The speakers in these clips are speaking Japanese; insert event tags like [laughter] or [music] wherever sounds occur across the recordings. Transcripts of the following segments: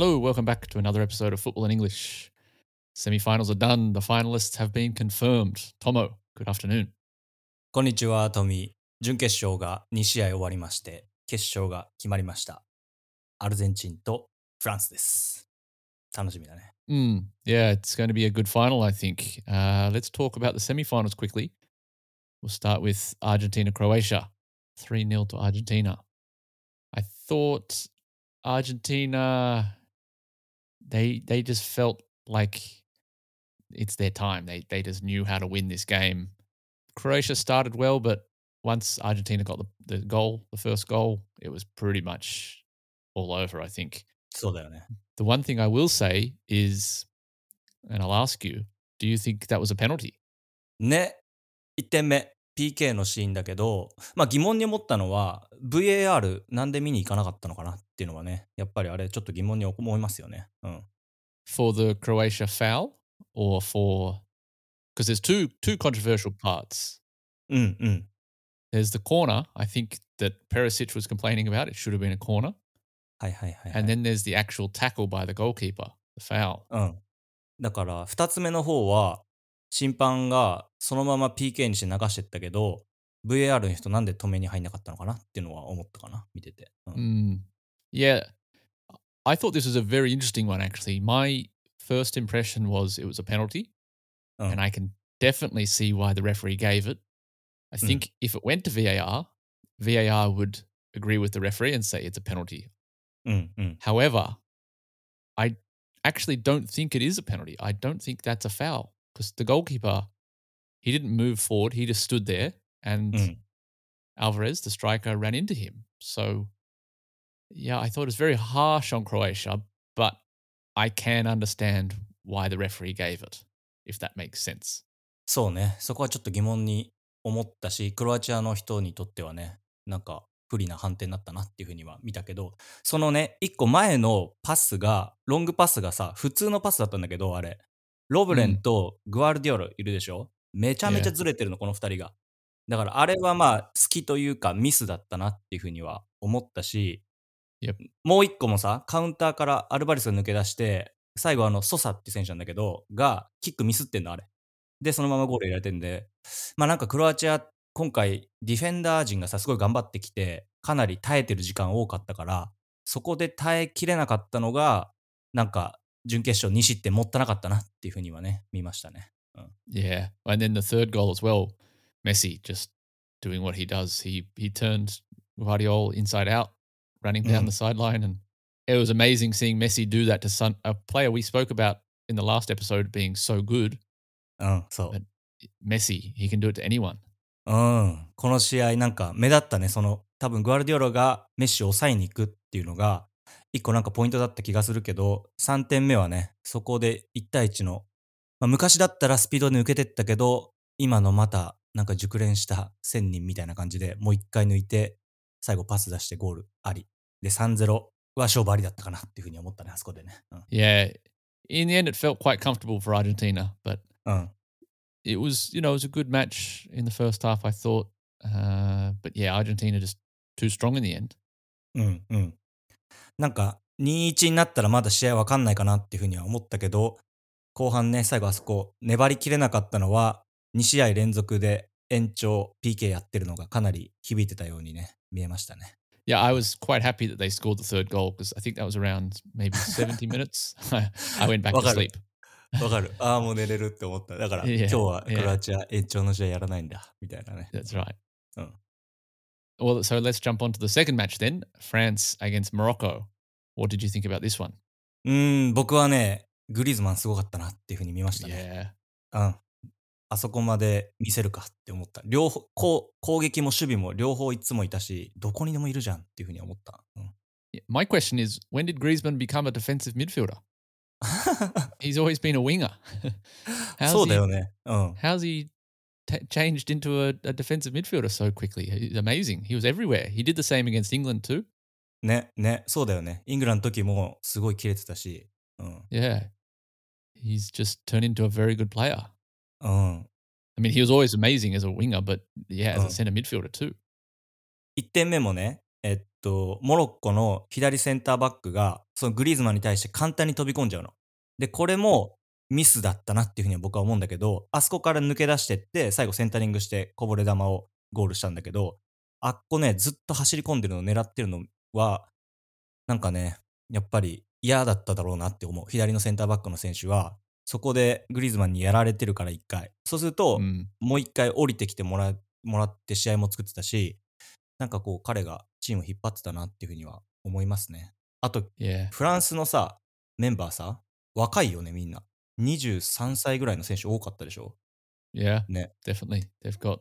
Hello, welcome back to another episode of Football in English. Semi-finals are done. The finalists have been confirmed. Tomo, good afternoon. こんにちは、トミー。準決勝が2試合終わりまして、決勝が決まりました。アルゼンチンとフランスです。楽しみだね。 Mm, yeah, it's going to be a good final, I think. Uh, let's talk about the semi-finals quickly. We'll start with Argentina-Croatia. 3-0 to Argentina. I thought Argentina they they just felt like it's their time. They they just knew how to win this game. Croatia started well, but once Argentina got the, the goal, the first goal, it was pretty much all over, I think. そうだよね。 The one thing I will say is, and I'll ask you, do you think that was a penalty? ね、1点目、 PK のシーンだけど、まあ疑問に思ったのは、VAR なんで見に行かなかったのかなっていうのはね、やっぱりあれちょっと疑問に思いますよね。うん。For the Croatia foul or for because there's two two controversial parts. うんうん。There's the corner, I think that Perisic was complaining about. It should have been a corner. はいはいはい、はい。And then there's the actual tackle by the goalkeeper, the foul. うん。だから、二つ目の方は、審判がそのまま PK にして流してったけど、VAR の人なんで止めに入んなかったのかなっていうのは思ったかな、見てて。うん。Mm. Yeah. I thought this was a very interesting one, actually. My first impression was it was a penalty. Mm. And I can definitely see why the referee gave it. I Mm. think if it went to VAR, VAR would agree with the referee and say it's a penalty. うんうん。However, I actually don't think it is a penalty. I don't think that's a foul because the goalkeeper, he didn't move forward. He just stood there and Mm. Alvarez, the striker, ran into him. So, yeah, I thought it was very harsh on Croatia, but I can understand why the referee gave it, if that makes sense. そうね。そこはちょっと疑問に思ったし、クロアチアの人にとってはね、なんか不利な判定になったなっていうふうには見たけど、そのね、一個前のパスが、ロングパスがさ、普通のパスだったんだけど、あれ、ロブレンとグアルディオルいるでしょ、めちゃめちゃずれてるの、この二人が。だからあれはまあ、好きというかミスだったなっていうふうには思ったし、Yep. もう一個もさ、カウンターからアルバレスが抜け出して、最後あの、ソサって選手なんだけど、が、キックミスってんの、あれ。で、そのままゴール入れられてんで、まあなんかクロアチア、今回、ディフェンダー陣がさ、すごい頑張ってきて、かなり耐えてる時間多かったから、そこで耐えきれなかったのが、なんか、準決勝2失点もったなかったなっていうふうにはね、見ましたね。Yeah. And then the third goal as well, Messi just doing what he does. He he turned Guardiola inside out, running down Mm. the sideline. And it was amazing seeing Messi do that to some, a player we spoke about in the last episode being so good. うん、そう。Messi, he can do it to anyone. うん。この試合なんか目立ったね、その、多分グアルディオラがメッシを抑えに行くっていうのが、一個なんかポイントだった気がするけど、3点目はね、そこで1対1の、まあ、昔だったらスピードで抜けてったけど、今のまたなんか熟練した1000人みたいな感じでもう一回抜いて、最後パス出してゴールあり。で、3-0は勝負ありだったかなっていうふうに思ったね、あそこでね。Yeah. In the end, it felt quite comfortable for Argentina, but うん。うん。it was, you know, it was a good match in the first half, I thought. Uh, but yeah, Argentina just too strong in the end. うんうん。なんか、2-1になったらまだ試合わかんないかなっていうふうには思ったけど、後半ね、最後あそこ、粘りきれなかったのは、2試合連続で延長 PK やってるのがかなり響いてたようにね、見えましたね。Yeah, I was quite happy that they scored the third goal because I think that was around maybe 70 [laughs] minutes. I went back to sleep. [laughs] わかる。ああ、もう寝れるって思った。だから、[laughs] 今日は.クロアチア延長の試合やらないんだ、みたいなね。That's right. Oh. Well, so let's jump on to the second match then France against Morocco. What did you think about this one? うーん、僕はね、グリーズマンすごかったなっていうふうに見ましたね。Yeah. うん。あそこまで見せるかって思った。両方、こう攻撃も守備も両方いつもいたし、どこにでもいるじゃんっていうふうに思った。うん Yeah, My question is when did Griezmann become a defensive midfielder? He's always been a winger. how's そうだよね。うん。how's he t- changed into a, a defensive midfielder so quickly? He's amazing. He was everywhere. He did the same against England too. ね、ね、そうだよね。イングランドの時もすごい切れてたし。うん。Yeah. He's just turned into a very good player. うん。I mean, he was always amazing as a winger, but yeah, as a Oh. centre midfielder too. 1点目もね、えっと、モロッコの左センターバックがそのグリーズマンに対して簡単に飛び込んじゃうの。で、これもミスだったなっていうふうには僕は思うんだけど、あそこから抜け出してって、最後センタリングしてこぼれ球をゴールしたんだけど、あっこね、ずっと走り込んでるのを狙ってるのは、なんかね、やっぱり嫌だっただろうなって思う。左のセンターバックの選手は、そこでグリーズマンにやられてるから一回。そうすると、Mm. もう一回降りてきてもらもらって試合も作ってたし、なんかこう彼がチームを引っ張ってたなっていうふうには思いますね。あと.フランスのさ、メンバーさ、若いよね、みんな。23歳ぐらいの選手多かったでしょ Yeah. ね。Definitely. They've got.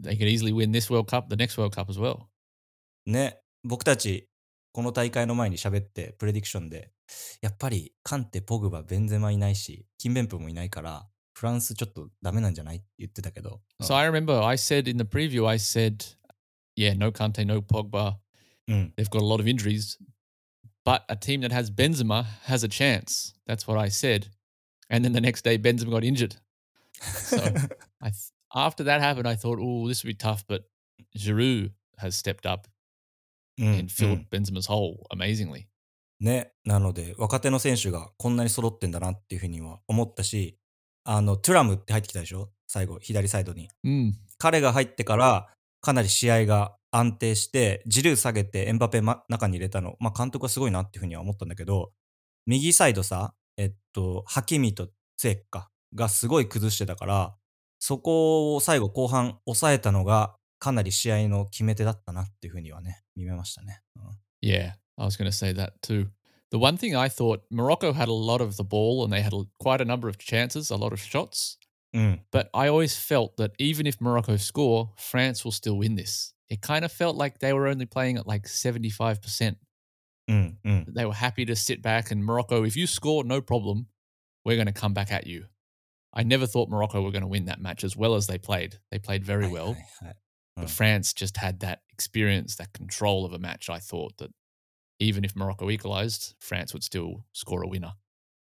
They could easily win this World Cup, the next World Cup as well. ね。僕たち、この大会の前に喋って、プレディクションで、やっぱり、カンテ、ポグバ、ベンゼマいないし、キンベンプもいないから、フランスちょっとダメなんじゃないって言ってたけど。So I remember I said in the preview, I said, yeah, no Kante, no Pogba. うん。They've got a lot of injuries, but a team that has Benzema has a chance. That's what I said. And then the next day, Benzema got injured. So I after that happened, I thought, oh, this would be tough. But Giroud has stepped up うん and filled Benzema's hole amazingly. ね。なので、若手の選手がこんなに揃ってんだなっていうふうには思ったし、あの、トゥラムって入ってきたでしょ最後、左サイドに。Mm. 彼が入ってから、かなり試合が安定して、ジルー下げてエンバペ、ま、中に入れたの、まあ、監督はすごいなっていうふうには思ったんだけど、右サイドさ、えっと、ハキミとツェッカがすごい崩してたから、そこを最後後半抑えたのが、かなり試合の決め手だったなっていうふうにはね、見めましたね。Yeah, I was going to say that too. The one thing I thought Morocco had a lot of the ball and they had quite a number of chances, a lot of shots. うん。うん。But I always felt that even if Morocco score, France will still win this. It kind of felt like they were only playing at like 75%. Mm, mm. They were happy to sit back and Morocco, if you score, no problem. We're going to come back at you. I never thought Morocco were going to win that match as well as they played. They played very well. But France just had that experience, that control of a match. I thought that even if Morocco equalized, France would still score a winner.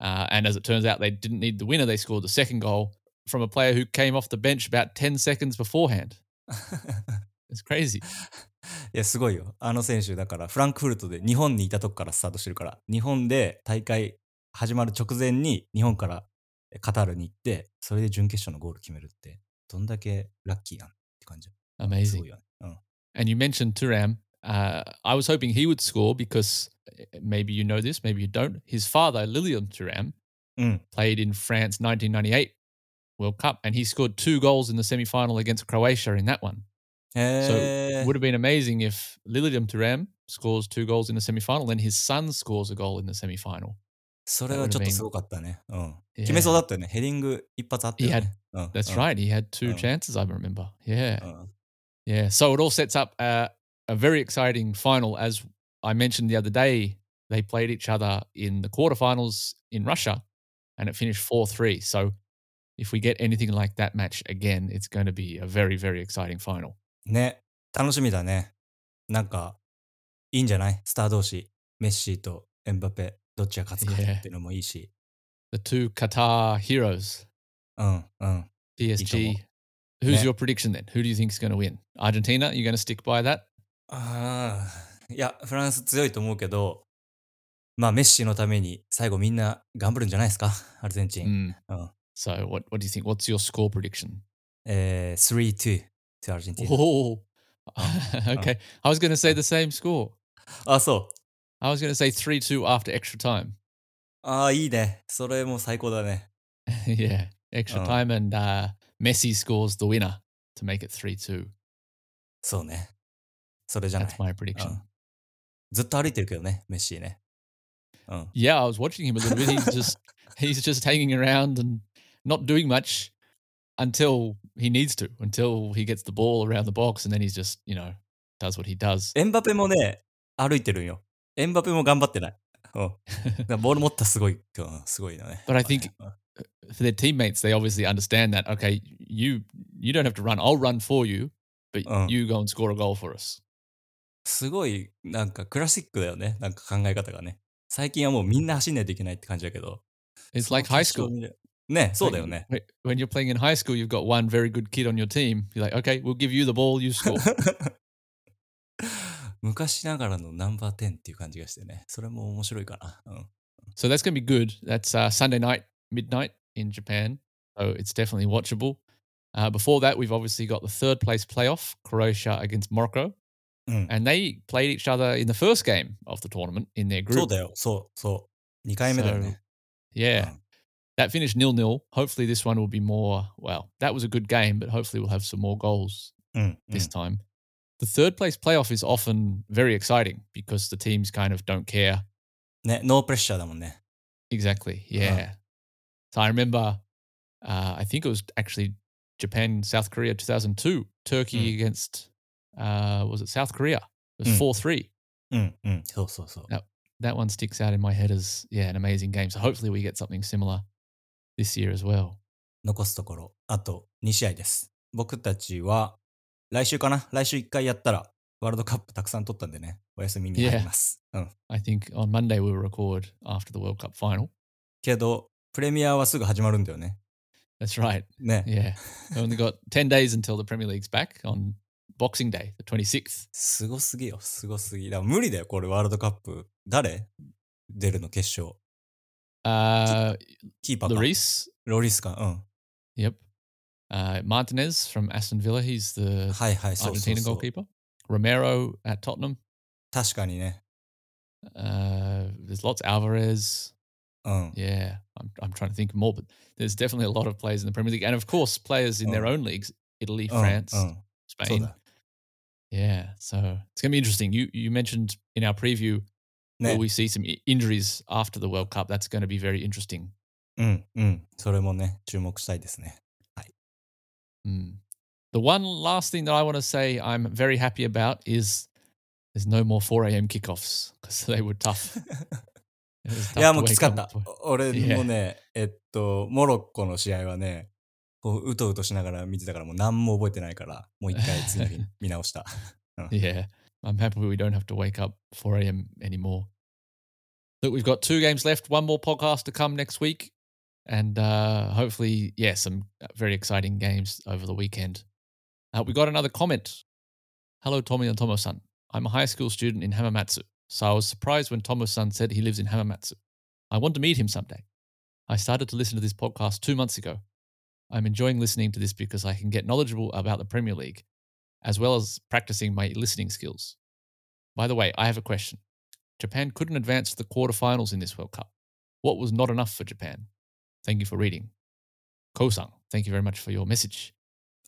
Uh, and as it turns out, they didn't need the winner. They scored the second goal from a player who came off the bench about 10 seconds beforehand. [laughs] It's crazy. いや、すごいよ。あの選手、だから、フランクフルトで日本にいたとこからスタートしてるから、日本で大会始まる直前に日本からえカタールに行って、それで準決勝のゴール決めるって、どんだけラッキーなんって感じ。す Amazing. ごいよね。うん。And you mentioned Turam. Uh, I was hoping he would score because uh, maybe you know this, maybe you don't. His father, Lilian Turam, うん。played in France 1998 World Cup and he scored two goals in the semi final against Croatia in that one. へ Would have been amazing if Lilian Turam scores two goals in the semi final, then his son scores a goal in the semi final. それはちょっとすごかったね。うん。 Yeah. 決めそうだったよね。ヘディング一発あったよね。うん。 That's うん right. He had two Oh. chances, I remember. Yeah. うん Yeah. So it all sets up uh, a very exciting final. As I mentioned the other day, they played each other in the quarterfinals in Russia and it finished 4 3. So if we get anything like that match again, it's going to be a very, very exciting final. ね。楽しみだね。なんか、いいんじゃないスター同士。メッシとエンバペ、どっちが勝つか.っていうのもいいし。The two Qatar heroes, うん、うん。PSG. Who's your prediction then? Who do you think is going to win? Argentina? You going to stick by that? ああ、いや、フランス強いと思うけど、まあ、メッシのために最後みんな頑張るんじゃないですか、アルゼンチン。Mm. Oh. So what, what do you think? What's your score prediction? えー、3-2 to アルゼンチン。 Oh, okay. [laughs] I was going to say the same score. あ、そう。 I was going to say 3 2 after extra time. ああ、いいね。それも最高だね。 yeah. [laughs] Extra Oh. time and uh, Messi scores the winner to make it 3 2. そうね。それじゃない That's。my prediction. うんずっと歩いてるけどね、メッシね。うん。 Yeah, I was watching him a little bit. He's just [laughs] he's just hanging around and not doing much Until he needs to, until he gets the ball around the box and then he's just, you know, does what he does. エンバペもね、歩いてるんよ。エンバペも頑張ってない。ボール持ったらすごい、うん、すごいよね。But I think うん For their teammates, they obviously understand that, okay, you you don't have to run. I'll run for you, but Oh. you go and score a goal for us. すごい、なんかクラシックだよね。なんか考え方がね。最近はもうみんな走んないといけないって感じだけど。It's like high school. 見るね、そうだよね。 When when you're playing in high school, you've got one very good kid on your team. You're like, okay, we'll give you the ball, you score. [laughs] 昔ながらのナンバー10っていう感じがしてね。それも面白いかな。うん。 So that's going to be good. That's uh, Sunday night, midnight in Japan. So it's definitely watchable. Uh, before that, we've obviously got the third place playoff, Croatia against Morocco. うん。 And they played each other in the first game of the tournament in their そう group. だよ。そう、そう。2回目だよね。 Yeah. That finished nil nil. Hopefully, this one will be more. Well, that was a good game, but hopefully, we'll have some more goals mm, this mm. time. The third place playoff is often very exciting because the teams kind of don't care. no pressure, Exactly. Uh-huh. Yeah. Uh-huh. So I remember, uh, I think it was actually Japan, South Korea, 2002. Turkey mm. against, uh, was it South Korea? It was mm. 4 3. Mm, so, so, so. That, that one sticks out in my head as, yeah, an amazing game. So hopefully we get something similar this year as well. 残すところ、あと2試合です。僕たちは、来週かな来週1回やったら、ワールドカップたくさん取ったんでね、お休みに入ります。うん。I think on Monday we'll record after the World Cup final. けど、プレミアはすぐ始まるんだよね。That's right. ね。Yeah. we only got 10 days until the Premier League's back on Boxing Day, the 26th. すごすぎよ、すごすぎ。だ無理だよ、これワールドカップ。誰出るの決勝。Uh, キーパーか。 Lloris, ロリスか。うん。 yep. Uh, Martinez from Aston Villa, he's the はいはい、そうそう Argentina そう。 goalkeeper. Romero at Tottenham. 確かにね。 Uh, there's lots. Alvarez. うん。 Yeah, I'm, I'm trying to think of more, but there's definitely a lot of players in the Premier League. And of course, players in their Oh. own leagues Italy, うん France, うん。そう Spain. だ。 Yeah, so it's going to be interesting. You you mentioned in our preview ね we see some injuries after the World Cup? That's going to be very interesting. うん、うん。それもね、注目したいですね。Mm. The one last thing that I want to say I'm very happy about is there's no more 4 a.m. kickoffs because they were tough. いや、もうきつかった。俺もね、えっと、モロッコの試合はね、こう、うとうとしながら見てたから、もう何も覚えてないから、もう一回次の日見直した。Yeah, I'm happy we don't have to wake up 4 a.m. anymore. Look, we've got two games left, one more podcast to come next week, and uh, hopefully, yeah, some very exciting games over the weekend. Uh, we got another comment. Hello, Tommy and Tomo-san. I'm a high school student in Hamamatsu, so I was surprised when Tomo-san said he lives in Hamamatsu. I want to meet him someday. I started to listen to this podcast two months ago. I'm enjoying listening to this because I can get knowledgeable about the Premier League as well as practicing my listening skills. By the way, I have a question. Japan couldn't advance to the quarterfinals in this World Cup. What was not enough for Japan? Thank you for reading. Ko-san, thank you very much for your message.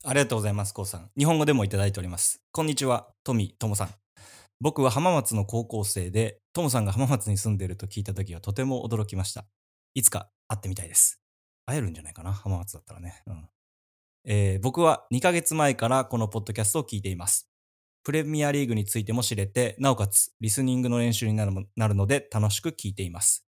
ありがとうございます、こうさん。日本語でもいただいております。こんにちは、トミー、トモさん。僕は浜松の高校生で、トモさんが浜松に住んでいると聞いたときはとても驚きました。いつか会ってみたいです。会えるんじゃないかな、浜松だったらね。うん。えー僕は2ヶ月前からこのポッドキャストを聞いています。プレミアリーグについても知れて、なおかつリスニングの練習になるので楽しく聞いています。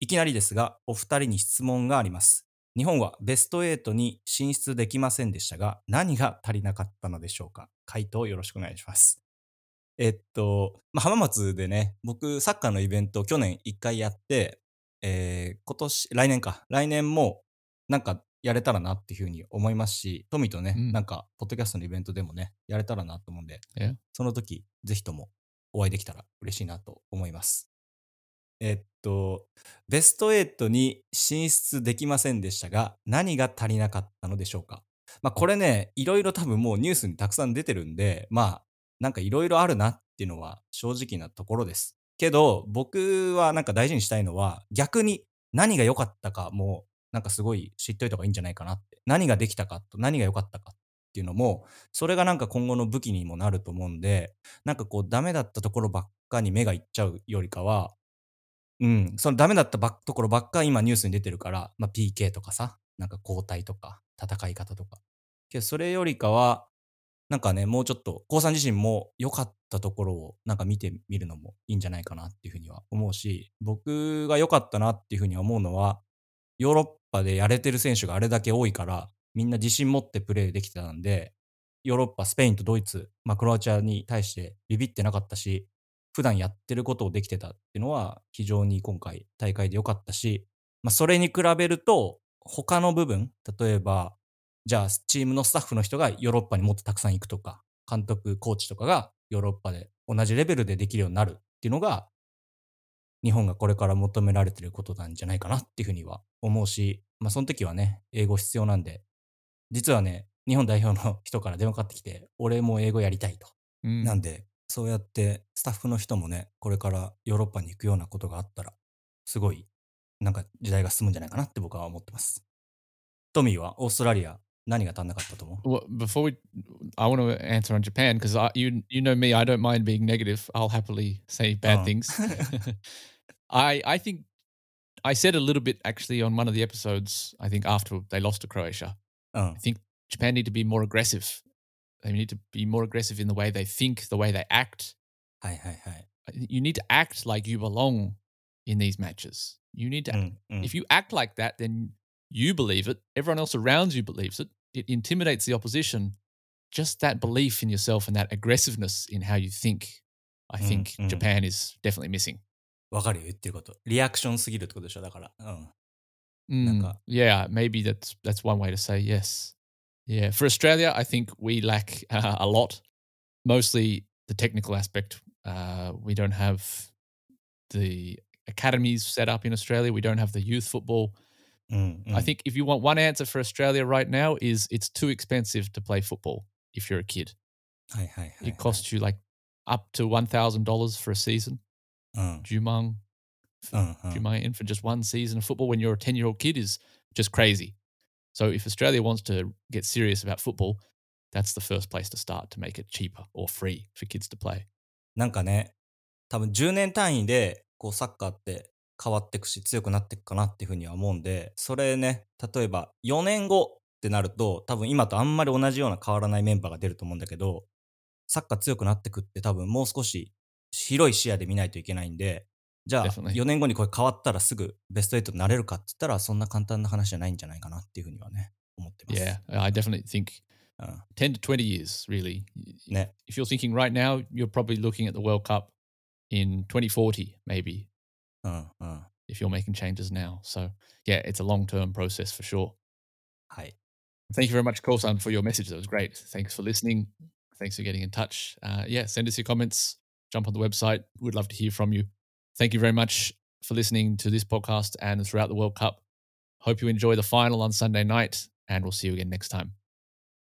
いきなりですが、お二人に質問があります。日本はベスト8に進出できませんでしたが、何が足りなかったのでしょうか？回答よろしくお願いします。えっと、まあ、浜松でね、僕、サッカーのイベント去年1回やって、えー今年、来年か、来年もなんかやれたらなっていうふうに思いますし、トミとね、うんなんか、ポッドキャストのイベントでもね、やれたらなと思うんで.その時、ぜひともお会いできたら嬉しいなと思います。えっと、ベスト8に進出できませんでしたが、何が足りなかったのでしょうか？まあこれね、いろいろ多分もうニュースにたくさん出てるんで、まあなんかいろいろあるなっていうのは正直なところです。けど、僕はなんか大事にしたいのは、逆に何が良かったかも、なんかすごい知っといた方がいいんじゃないかなって。何ができたかと何が良かったかっていうのも、それがなんか今後の武器にもなると思うんで、なんかこうダメだったところばっかに目がいっちゃうよりかは、うん、そのダメだったところばっか今ニュースに出てるから、まあ、PK とかさ、なんか交代とか、戦い方とか。けどそれよりかは、なんかね、もうちょっと、高さん自身も良かったところをなんか見てみるのもいいんじゃないかなっていうふうには思うし、僕が良かったなっていうふうに思うのは、ヨーロッパでやれてる選手があれだけ多いから、みんな自信持ってプレーできてたんで、ヨーロッパ、スペインとドイツ、まあ、クロアチアに対してビビってなかったし、普段やってることをできてたっていうのは非常に今回大会で良かったし、まあ、それに比べると他の部分、例えば、じゃあチームのスタッフの人がヨーロッパにもっとたくさん行くとか、監督、コーチとかがヨーロッパで同じレベルでできるようになるっていうのが、日本がこれから求められてることなんじゃないかなっていうふうには思うし、まあその時はね、英語必要なんで、実はね、日本代表の人から電話かかってきて、俺も英語やりたいと。Mm. なんで、そうやってスタッフの人もね、これからヨーロッパに行くようなことがあったら、すごい、なんか時代が進むんじゃないかなって僕は思ってます。トミーはオーストラリア何が足んなかったと思う？Well, before we, I want to answer on Japan because you you know me, I don't mind being negative. I'll happily say bad Oh. things. [laughs] I I think I said a little bit actually on one of the episodes. I think after they lost to Croatia, oh. I think Japan need to be more aggressive. They need to be more aggressive in the way they think, the way they act. Hi hi hi. You need to act like you belong in these matches. You need to. Mm, mm. If you act like that, then you believe it. Everyone else around you believes it. It intimidates the opposition. Just that belief in yourself and that aggressiveness in how you think, I mm, think mm. Japan is definitely missing. わかるよ、言ってること。リアクションすぎるってことでしょ、だから。うん。 Mm, Naka- yeah, maybe that's that's one way to say yes. Yeah, for Australia, I think we lack uh, [laughs] a lot. Mostly the technical aspect. Uh, we don't have the academies set up in Australia. We don't have the youth football. うん、うん。 I think if you want one answer for Australia right now is it's too expensive to play football if you're a kid. はいはいはい、はい。 It costs you like up to one thousand dollars for a season. うん。Jumang, うん、うん。Jumang in for just one season of football when you're a ten year old kid is just crazy. So if Australia wants to get serious about football, that's the first place to start to make it cheaper or free for kids to play. なんかね、多分10年単位で、こう、サッカーって変わっていくし、強くなっていくかなっていうふうには思うんで、それね、例えば4年後ってなると、多分今とあんまり同じような変わらないメンバーが出ると思うんだけど、サッカー強くなってくって多分もう少し広い視野で見ないといけないんで、じゃあ Definitely. 4年後にこれ変わったらすぐベスト8になれるかって言ったら、そんな簡単な話じゃないんじゃないかなっていうふうにはね、思ってます。Yeah, I definitely think うん。10 to 20 years, really. ね。if you're thinking right now, you're probably looking at the World Cup in 2040, maybe, うん、うん。if you're making changes now. So, yeah, it's a long term process for sure. はい。Thank you very much, Kosan, for your message. That was great. Thanks for listening. Thanks for getting in touch. Uh, yeah, send us your comments. Jump on the website. We'd love to hear from you. Thank you very much for listening to this podcast and throughout the World Cup. Hope you enjoy the final on Sunday night, and we'll see you again next time.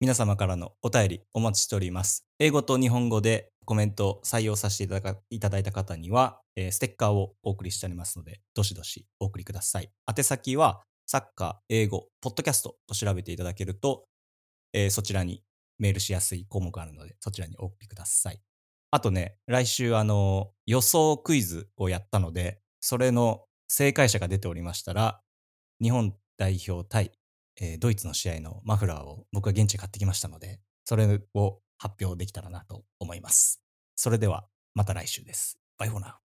皆様からのお便りお待ちしております。英語と日本語でコメントを採用させていただかいただいた方には、えーステッカーをお送りしておりますので、どしどしお送りください。宛先は、サッカー、英語、ポッドキャストと調べていただけると、えーそちらにメールしやすい項目があるので、そちらにお送りください。あとね、来週、あの、予想クイズをやったので、それの正解者が出ておりましたら、日本代表対えードイツの試合のマフラーを僕は現地で買ってきましたので、それを発表できたらなと思います。それではまた来週です。バイフォーナー。